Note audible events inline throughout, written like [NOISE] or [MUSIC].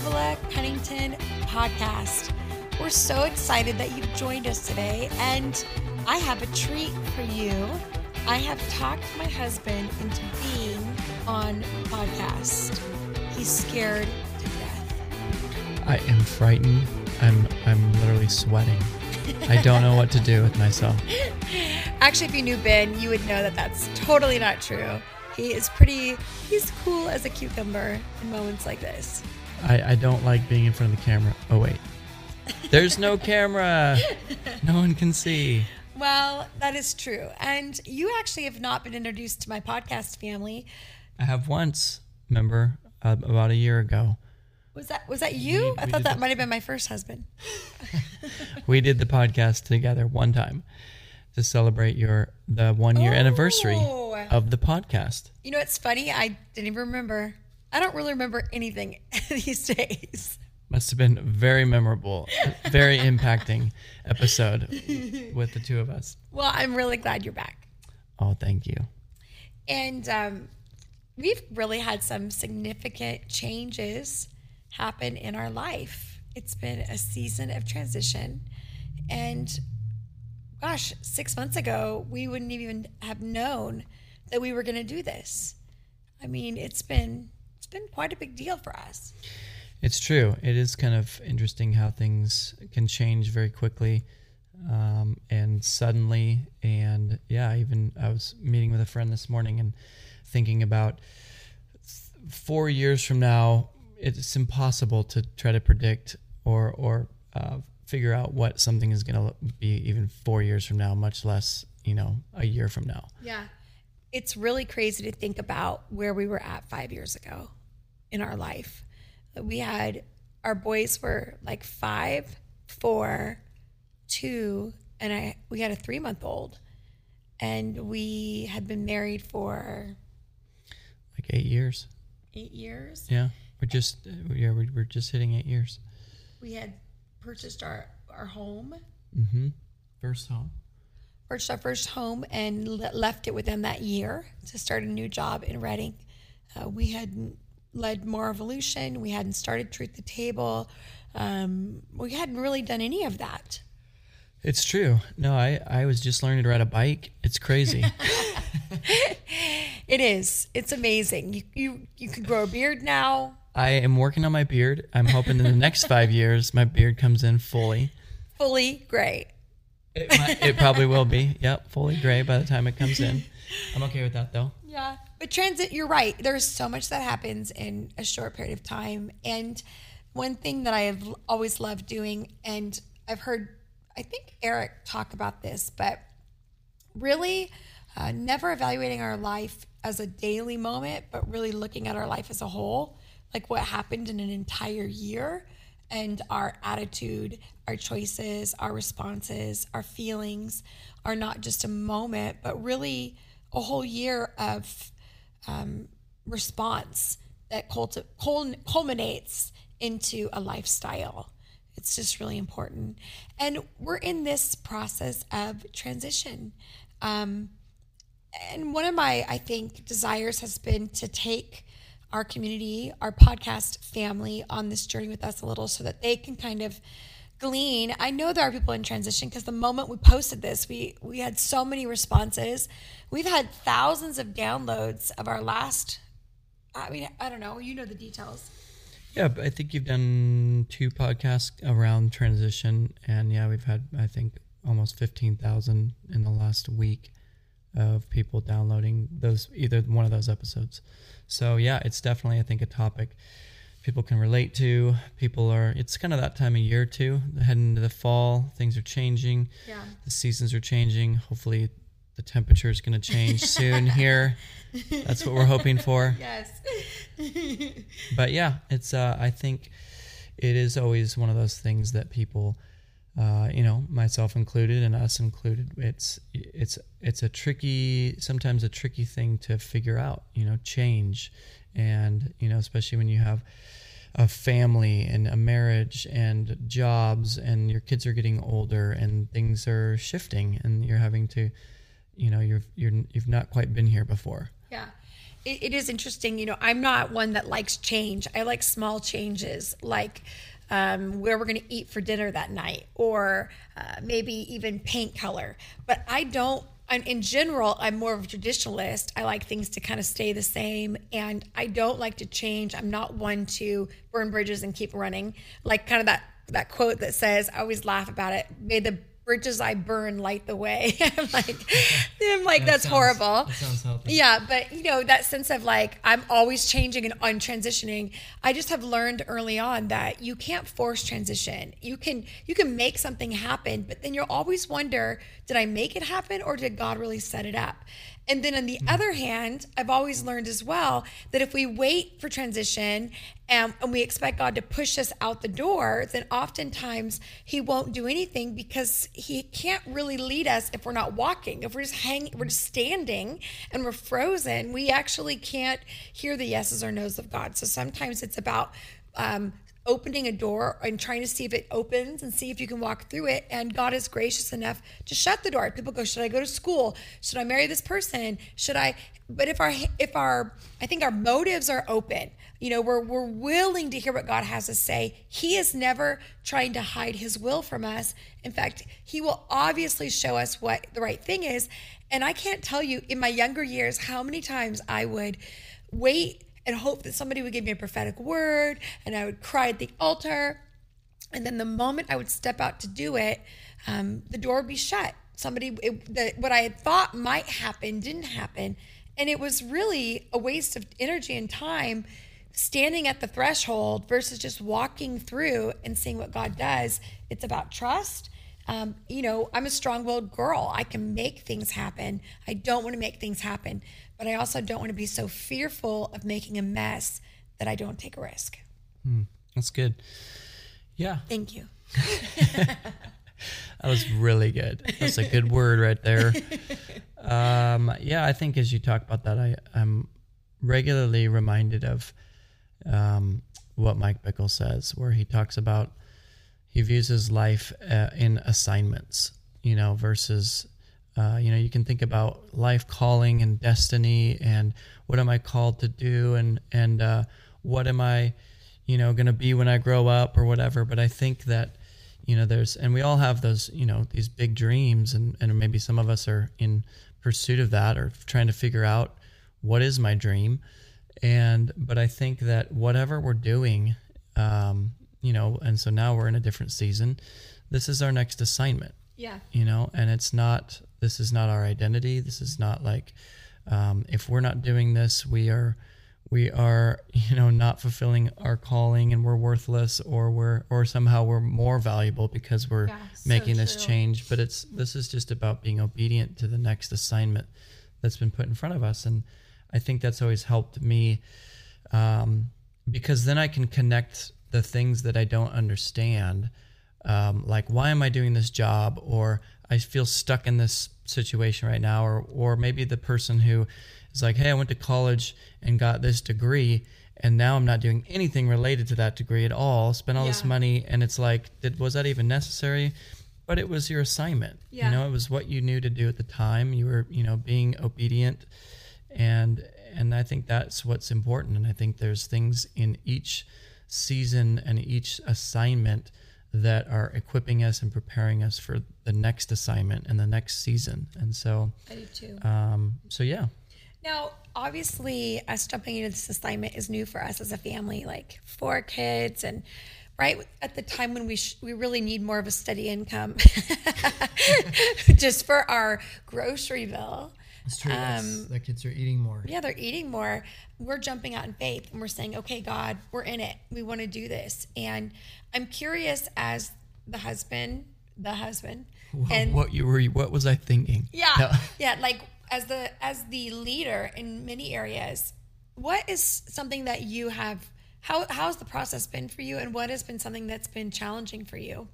Havilah Cunnington podcast. We're so excited that you've joined us today, and I have a treat for you. I have talked my husband into being on podcast. He's scared to death. I am frightened. I'm I'm literally sweating. I don't know what to do with myself. [LAUGHS] Actually, if you knew Ben, you would know that that's totally not true. He is pretty, he's cool as a cucumber in moments like this. I, I don't like being in front of the camera. Oh wait. There's no camera. No one can see. Well, that is true. And you actually have not been introduced to my podcast family. I have once, remember, uh, about a year ago. Was that was that you? We- I we thought that the- might have been my first husband. [LAUGHS] We did the podcast together one time to celebrate your the one year anniversary Oh. of the podcast. You know, it's funny. I didn't even remember. I don't really remember anything [LAUGHS] these days. Must have been very memorable, very impacting episode with the two of us. Well, I'm really glad you're back. Oh, thank you. And um, we've really had some significant changes happen in our life. It's been a season of transition. And gosh, six months ago, we wouldn't even have known that we were going to do this. I mean, it's been been quite a big deal for us. It's true. It is kind of interesting how things can change very quickly um, and suddenly. And yeah, even I was meeting with a friend this morning and thinking about th- four years from now, it's impossible to try to predict or or uh, figure out what something is going to be even four years from now, much less you know a year from now. Yeah. It's really crazy to think about where we were at five years ago in our life. We had our boys were like five, four, two, and I we had a three month old. And we had been married for Like eight years. eight years. Yeah, we're just yeah we're, we're just hitting eight years. We had purchased our, our home, Mm-hmm. First home. purchased our first home, and le- left it within that year to start a new job in Redding. Uh, we hadn't led Moral Revolution. We hadn't started Truth to Table. Um, we hadn't really done any of that. It's true. No, I, I was just learning to ride a bike. It's crazy. [LAUGHS] It is. It's amazing. You you you could grow a beard now, I am working on my beard. I'm hoping in the next five years my beard comes in fully. fully gray. It, might, it probably will be. Yep, fully gray by the time it comes in. [LAUGHS] I'm okay with that though. Yeah. But transit, you're right. There's so much that happens in a short period of time. And one thing that I have always loved doing, and I've heard, I think Eric talk about this, but really uh, never evaluating our life as a daily moment, but really looking at our life as a whole, like what happened in an entire year and our attitude, our choices, our responses, our feelings are not just a moment, but really a whole year of um, response that culti- cul- culminates into a lifestyle. It's just really important. And we're in this process of transition. Um, and one of my, I think, desires has been to take our community, our podcast family on this journey with us a little so that they can kind of glean. I know there are people in transition because the moment we posted this, we we had so many responses. We've had thousands of downloads of our last I mean, I don't know, you know the details. Yeah, I think you've done two podcasts around transition, and yeah, we've had I think almost fifteen thousand in the last week of people downloading those either one of those episodes. So yeah, it's definitely I think a topic people can relate to. People are it's kind of that time of year too, heading into the fall. Things are changing. Yeah. The seasons are changing. Hopefully, the temperature is going to change [LAUGHS] soon here. That's what we're hoping for Yes. [LAUGHS] but yeah, it's uh, I think it is always one of those things that people, uh, you know, myself included and us included, it's it's it's a tricky sometimes a tricky thing to figure out. You know, change, and you know, especially when you have a family and a marriage and jobs and your kids are getting older and things are shifting and you're having to you know you're you're you've not quite been here before Yeah. it, it is interesting. You know, I'm not one that likes change. I like small changes, like um, where we're going to eat for dinner that night, or uh, maybe even paint color. But I don't. In general, I'm more of a traditionalist. I like things to kind of stay the same, and I don't like to change. I'm not one to burn bridges and keep running. Like kind of that that quote that says, I always laugh about it. May the bridges I burn light the way. [LAUGHS] I'm like, [LAUGHS] I'm like, that that's sounds, horrible. That sounds healthy. Yeah, but you know, that sense of like, I'm always changing and on transitioning. I just have learned early on that you can't force transition. You can, you can make something happen, but then you'll always wonder, did I make it happen or did God really set it up? And then on the mm-hmm. other hand, I've always learned as well that if we wait for transition and, and, we expect God to push us out the door, then oftentimes He won't do anything because He can't really lead us if we're not walking. If we're just hanging, we're just standing and we're frozen, we actually can't hear the yeses or nos of God. So sometimes it's about um, opening a door and trying to see if it opens and see if you can walk through it. And God is gracious enough to shut the door. People go, should I go to school? Should I marry this person? Should I? But if our if our I think our motives are open, you know, we're we're willing to hear what God has to say. He is never trying to hide His will from us. In fact, He will obviously show us what the right thing is. And I can't tell you in my younger years how many times I would wait and hope that somebody would give me a prophetic word and I would cry at the altar. And then the moment I would step out to do it, um, the door would be shut. Somebody, it, the, what I had thought might happen didn't happen. And it was really a waste of energy and time standing at the threshold versus just walking through and seeing what God does. It's about trust. Um, you know, I'm a strong willed girl. I can make things happen. I don't want to make things happen but I also don't want to be so fearful of making a mess that I don't take a risk. Mm, that's good. Yeah. Thank you. [LAUGHS] that was really good. That's a good word right there. Um, yeah, I think as you talk about that, I, I'm regularly reminded of um, what Mike Bickle says, where he talks about he views his life uh, in assignments, you know, versus uh, you know, you can think about life calling and destiny and what am I called to do and and uh, what am I, you know, going to be when I grow up or whatever. But I think that you know there's and we all have those you know these big dreams and and maybe some of us are in pursuit of that or trying to figure out what is my dream. And but i think that whatever we're doing um you know and so now we're in a different season this is our next assignment. Yeah. You know and it's not this is not our identity. This is not like um, if we're not doing this, we are we are you know not fulfilling our calling and we're worthless or we're or somehow we're more valuable because we're yeah, making so this change. But it's this is just about being obedient to the next assignment that's been put in front of us. And i think that's always helped me um, because then i can connect the things that i don't understand um, like why am i doing this job or I feel stuck in this situation right now, or or maybe the person who is like, hey, I went to college and got this degree, and now I'm not doing anything related to that degree at all. Spent all yeah. this money, and it's like, did was that even necessary? But it was your assignment. Yeah. You know, it was what you knew to do at the time. You were, you know, being obedient, and and I think that's what's important. And I think there's things in each season and each assignment that are equipping us and preparing us for the next assignment and the next season. And so, I do too. Um, so yeah. Now, obviously, us jumping into this assignment is new for us as a family, like four kids, and right at the time when we sh- we really need more of a steady income, [LAUGHS] just for our grocery bill. It's true. Um, the kids are eating more. Yeah, they're eating more. We're jumping out in faith and we're saying, okay, God, we're in it. We want to do this. And I'm curious as the husband, the husband, and what you were, what was I thinking? Yeah, no. [LAUGHS] yeah, like as the as the leader in many areas, what is something that you have? How how's the process been for you, and what has been something that's been challenging for you?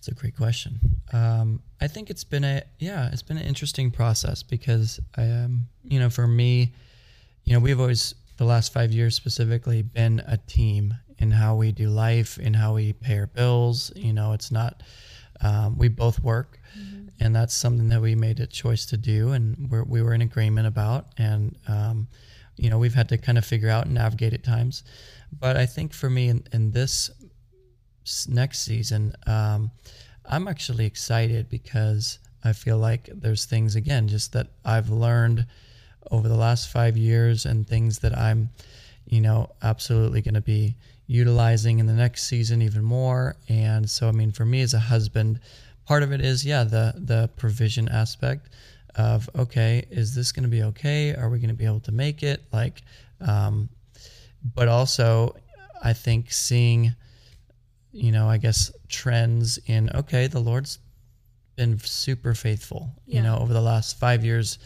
It's a great question. Um, I think it's been a yeah, it's been an interesting process because I um, you know, for me, you know, we've always the last five years specifically been a team in how we do life, in how we pay our bills. You know, it's not um, we both work, mm-hmm. and that's something that we made a choice to do, and we're, we were in agreement about. And um, you know, we've had to kind of figure out and navigate at times. But I think for me in, in this next season, um, I'm actually excited because I feel like there's things again just that I've learned over the last five years and things that I'm, you know, absolutely going to be utilizing in the next season even more. And so, I mean, for me as a husband, part of it is yeah the the provision aspect of okay, is this going to be okay? Are we going to be able to make it? Like, um, but also, I think seeing, you know, I guess trends in okay, the Lord's been super faithful, yeah. you know, over the last five years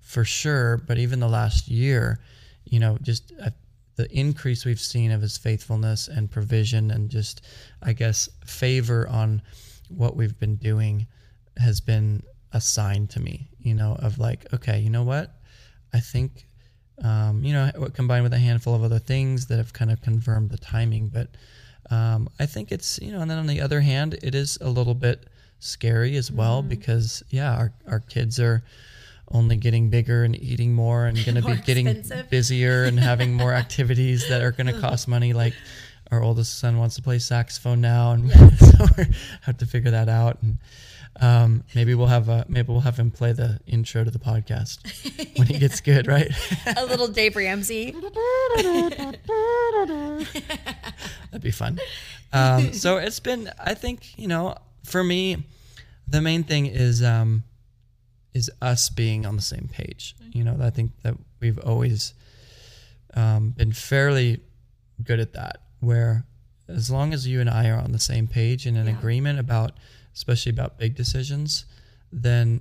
for sure, but even the last year, you know, just uh, the increase we've seen of his faithfulness and provision and just, I guess, favor on what we've been doing has been a sign to me, you know, of like, okay, you know what? I think, um, you know, combined with a handful of other things that have kind of confirmed the timing. But um, I think it's, you know, and then on the other hand, it is a little bit scary as well mm-hmm. because, yeah, our, our kids are only getting bigger and eating more and going to be [LAUGHS] getting expensive. busier and having more [LAUGHS] activities that are going to cost money. Like our oldest son wants to play saxophone now, and yes. [LAUGHS] so we have to figure that out. And um, maybe we'll have a, maybe we'll have him play the intro to the podcast when he gets good, right? [LAUGHS] a little Dave Ramsey. [LAUGHS] That'd be fun. Um, so it's been, I think, you know, for me, the main thing is um, is us being on the same page. You know, I think that we've always um, been fairly good at that, where as long as you and I are on the same page and in yeah. agreement about, especially about big decisions, then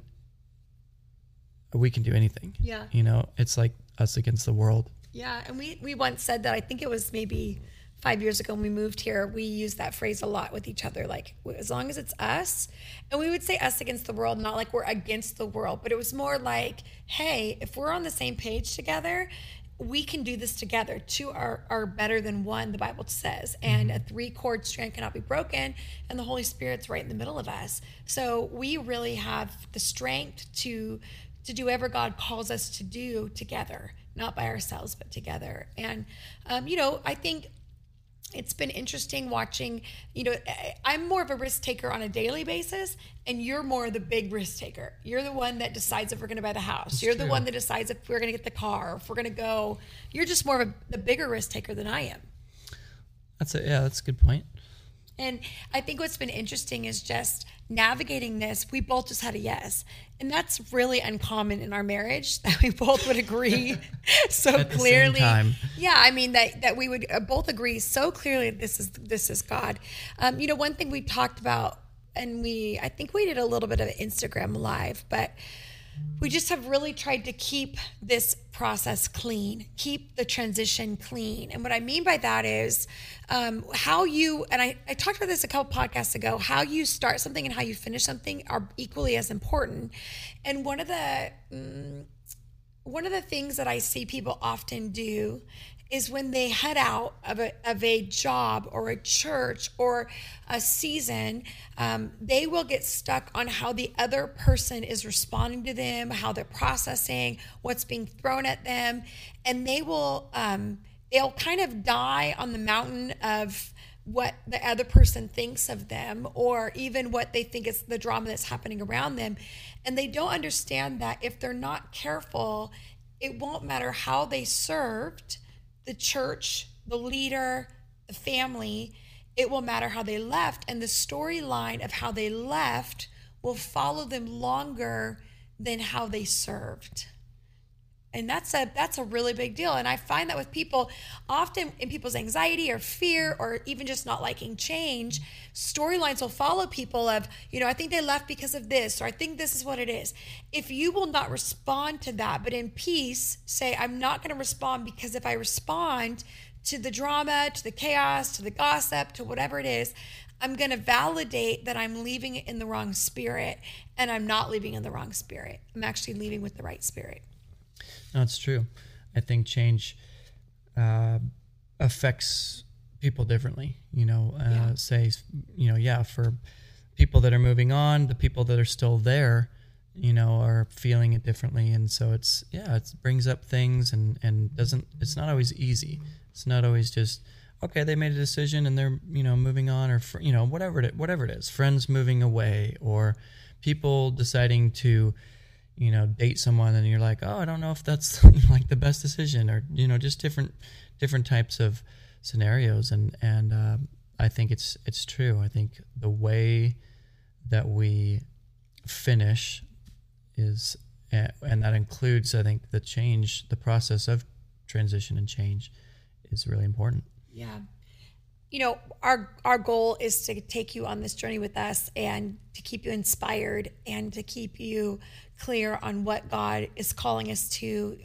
we can do anything. Yeah. You know, it's like us against the world. Yeah. And we, we once said that, I think it was maybe five years ago when we moved here, we used that phrase a lot with each other. Like, as long as it's us, and we would say us against the world, not like we're against the world, but it was more like, hey, if we're on the same page together, we can do this together. Two are, are better than one, the Bible says. And mm-hmm. a three chord strand cannot be broken, and the Holy Spirit's right in the middle of us. So we really have the strength to to do whatever God calls us to do together, not by ourselves, but together. And, um, you know, I think it's been interesting watching you know i'm more of a risk taker on a daily basis and you're more the big risk taker. You're the one that decides if we're going to buy the house. That's you're true. the one that decides if we're going to get the car if we're going to go. You're just more of a, the bigger risk taker than i am. That's a yeah that's a good point and I think what's been interesting is just navigating this. We both just had a yes. And that's really uncommon in our marriage [LAUGHS] that we both would agree [LAUGHS] so clearly. Yeah, I mean that that we would uh, both agree so clearly this is this is God. Um, you know, one thing we talked about and we I think we did a little bit of Instagram live, but we just have really tried to keep this process clean, keep the transition clean. And what I mean by that is um, how you, and I, I talked about this a couple podcasts ago, how you start something and how you finish something are equally as important. And one of the, um, one of the things that I see people often do is when they head out of a, of a job or a church or a season, um, they will get stuck on how the other person is responding to them, how they're processing, what's being thrown at them, and they will um, they'll kind of die on the mountain of what the other person thinks of them or even what they think is the drama that's happening around them. And they don't understand that if they're not careful it won't matter how they served the church, the leader, the family, it will matter how they left. And the storyline of how they left will follow them longer than how they served. And that's a that's a really big deal. And I find that with people, often in people's anxiety or fear or even just not liking change, storylines will follow people of, you know, I think they left because of this, or I think this is what it is. If you will not respond to that, but in peace, say, I'm not going to respond because if I respond to the drama, to the chaos, to the gossip, to whatever it is, I'm going to validate that I'm leaving it in the wrong spirit and I'm not leaving in the wrong spirit. I'm actually leaving with the right spirit. No, it's true. I think change uh, affects people differently. You know, uh, yeah. say, you know, yeah, for people that are moving on, the people that are still there, you know, are feeling it differently. And so it's, yeah, it brings up things and, and doesn't, it's not always easy. It's not always just, okay, they made a decision and they're, you know, moving on or, you know, whatever it, whatever it is, friends moving away or people deciding to, you know, date someone and you're like, oh, I don't know if that's [LAUGHS] like the best decision or, you know, just different, different types of scenarios. And, and, uh, I think it's, it's true. I think the way, that we finish is and that includes i think the change the process of transition and change is really important yeah you know our our goal is to take you on this journey with us and to keep you inspired and to keep you clear on what god is calling us to.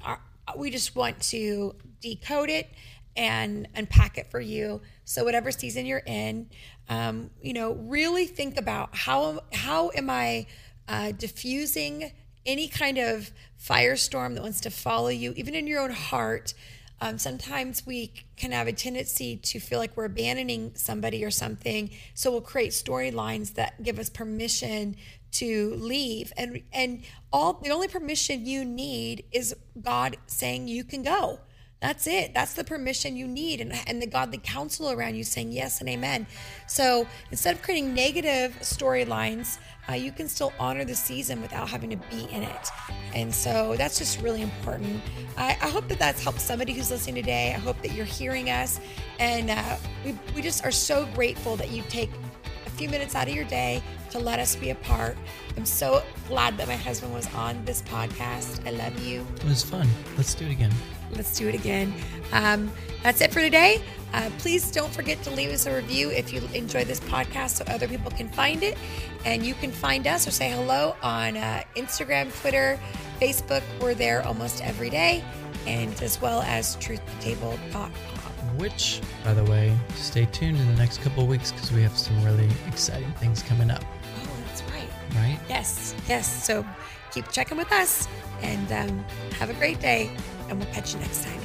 We just want to decode it and unpack it for you. So whatever season you're in um, you know, really think about how how am I uh, diffusing any kind of firestorm that wants to follow you, even in your own heart. Um, sometimes we can have a tendency to feel like we're abandoning somebody or something, so we'll create storylines that give us permission to leave. And and all the only permission you need is God saying you can go. That's it. That's the permission you need, and, and the godly counsel around you saying yes and amen. So instead of creating negative storylines, uh, you can still honor the season without having to be in it. And so that's just really important. I, I hope that that's helped somebody who's listening today. I hope that you're hearing us. And uh, we, we just are so grateful that you take few minutes out of your day to let us be a part. I'm so glad that my husband was on this podcast. I love you. It was fun. Let's do it again let's do it again. Um, that's it for today. Uh, please don't forget to leave us a review if you enjoy this podcast so other people can find it. And you can find us or say hello on uh, Instagram, Twitter, Facebook. We're there almost every day, and as well as truthtotable.com. Which, by the way, stay tuned in the next couple weeks because we have some really exciting things coming up. Oh, that's right. Right? Yes, yes. So keep checking with us and um, have a great day and we'll catch you next time.